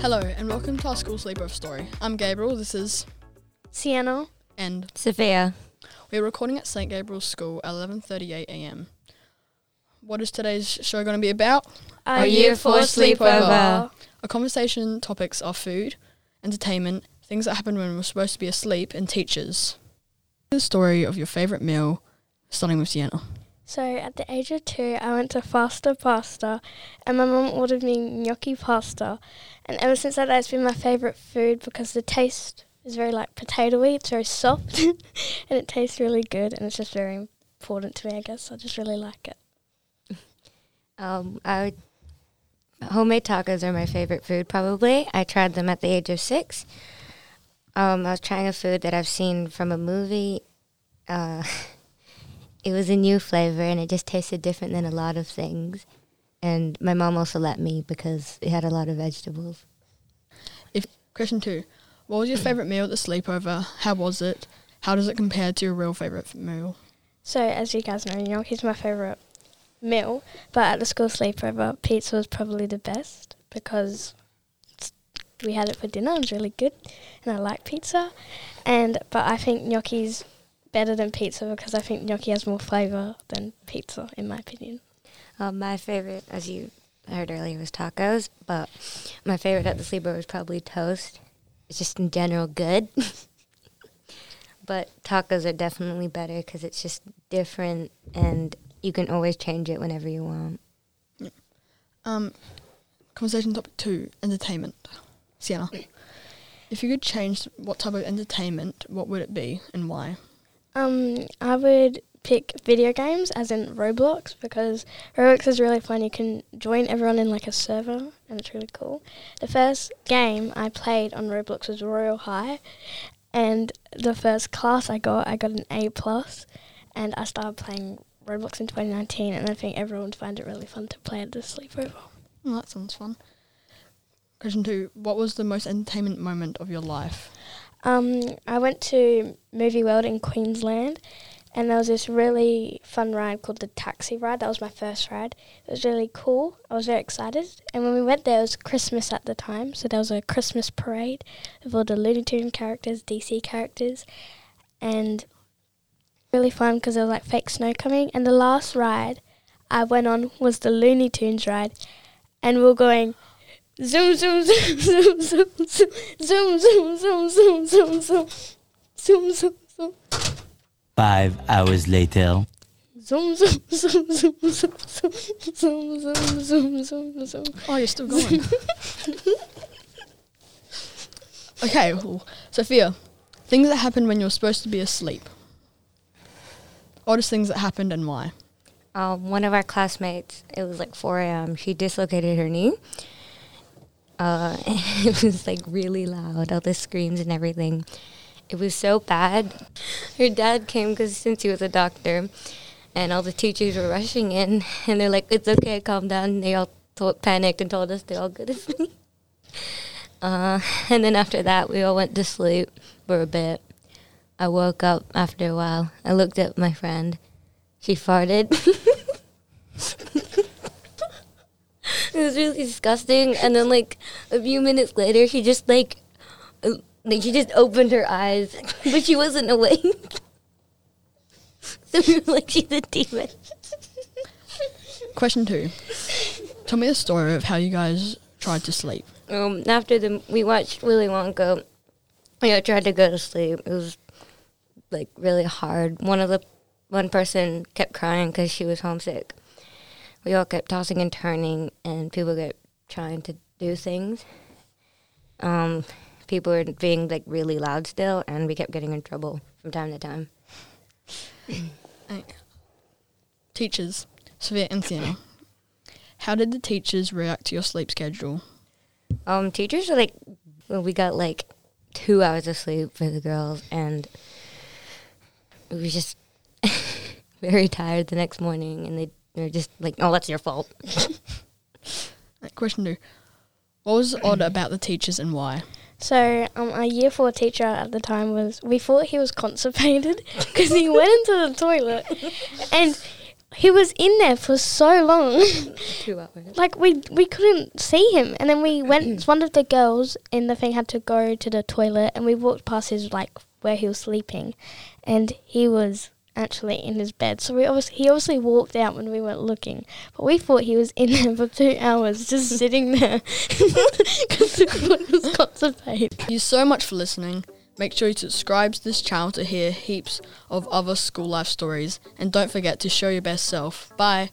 Hello and welcome to our school sleepover story. I'm Gabriel, this is Sienna. and Sophia. we're recording at St Gabriel's School at 11:38 a.m. What is today's show going to be about? A you for sleepover? Our conversation topics are food, entertainment, things that happen when we're supposed to be asleep, and teachers. The story of your favorite meal, starting with Sienna. So at the age of two, I went to Fasta Pasta, and my mum ordered me gnocchi pasta, and ever since that it's been my favourite food because the taste is very like potatoey. It's very soft, and it tastes really good, and it's just very important to me. I guess I just really like it. Um, I would, homemade tacos are my favorite food. Probably, I tried them at the age of six. Um, I was trying a food that I've seen from a movie. Uh, it was a new flavor, and it just tasted different than a lot of things. And my mom also let me because it had a lot of vegetables. If Question two: What was your favorite meal at the sleepover? How was it? How does it compare to your real favorite meal? So as you guys know, gnocchi's my favourite meal, but at the school sleepover, pizza was probably the best because we had it for dinner. It was really good, and I like pizza. And but I think gnocchi's better than pizza because I think gnocchi has more flavour than pizza, in my opinion. Um, my favorite, as you heard earlier, was tacos, but my favorite at the sleepover was probably toast. It's just in general good. but tacos are definitely better because it's just different and you can always change it whenever you want. Um, conversation topic two: entertainment. Sienna, if you could change what type of entertainment, what would it be and why? Um, I would pick video games, as in Roblox, because Roblox is really fun. You can join everyone in like a server, and it's really cool. The first game I played on Roblox was Royal High, and the first class I got, I got an A plus, and I started playing Roblox in 2019, and I think everyone would find it really fun to play at the sleepover. Oh, that sounds fun. Question two: What was the most entertainment moment of your life? Um, I went to Movie World in Queensland, and there was this really fun ride called the taxi ride. That was my first ride. It was really cool. I was very excited. And when we went there, it was Christmas at the time, so there was a Christmas parade with all the Looney Tune characters, DC characters, and really fun because there was like fake snow coming. And the last ride I went on was the Looney Tunes ride, and we were going. Zoom zoom zoom zoom zoom zoom zoom zoom zoom zoom zoom zoom zoom zoom zoom Five hours later. zoom zoom zoom zoom zoom zoom zoom zoom zoom zoom zoom Oh, you're still going. okay, cool. Sophia, things that happened when you're supposed to be asleep. Oddest things that happened and why? Um, one of our classmates, it was like 4 a.m., she dislocated her knee. Uh, it was like really loud, all the screams and everything. It was so bad. Her dad came because since he was a doctor, and all the teachers were rushing in, and they're like, "It's okay, calm down." They all told, panicked and told us to all go to sleep. Uh, and then after that, we all went to sleep for a bit. I woke up after a while. I looked at my friend. She farted. it was really disgusting. And then, like a few minutes later, she just like, like she just opened her eyes, but she wasn't awake. so we were like, she's a demon. Question two. Tell me the story of how you guys tried to sleep. Um, after the we watched Willy Wonka, we tried to go to sleep. It was like really hard. One of the one person kept crying because she was homesick. We all kept tossing and turning, and people kept trying to do things. Um, people were being like really loud still, and we kept getting in trouble from time to time. Teachers, Sophia and Sienna. How did the teachers react to your sleep schedule? Um, teachers were like, well, we got like two hours of sleep for the girls, and we were just very tired the next morning, and they were just like, "Oh, that's your fault." Question two. What was odd about the teachers and why? So, um, our year four teacher at the time was, we thought he was constipated because he went into the toilet and he was in there for so long. Two hours. like we we couldn't see him, and then we went. one of the girls in the thing had to go to the toilet, and we walked past his like where he was sleeping, and he was actually in his bed. So we obviously he obviously walked out when we weren't looking, but we thought he was in there for two hours just sitting there because the was constipated. Thank you so much for listening. Make sure you subscribe to this channel to hear heaps of other school life stories. And don't forget to show your best self. Bye.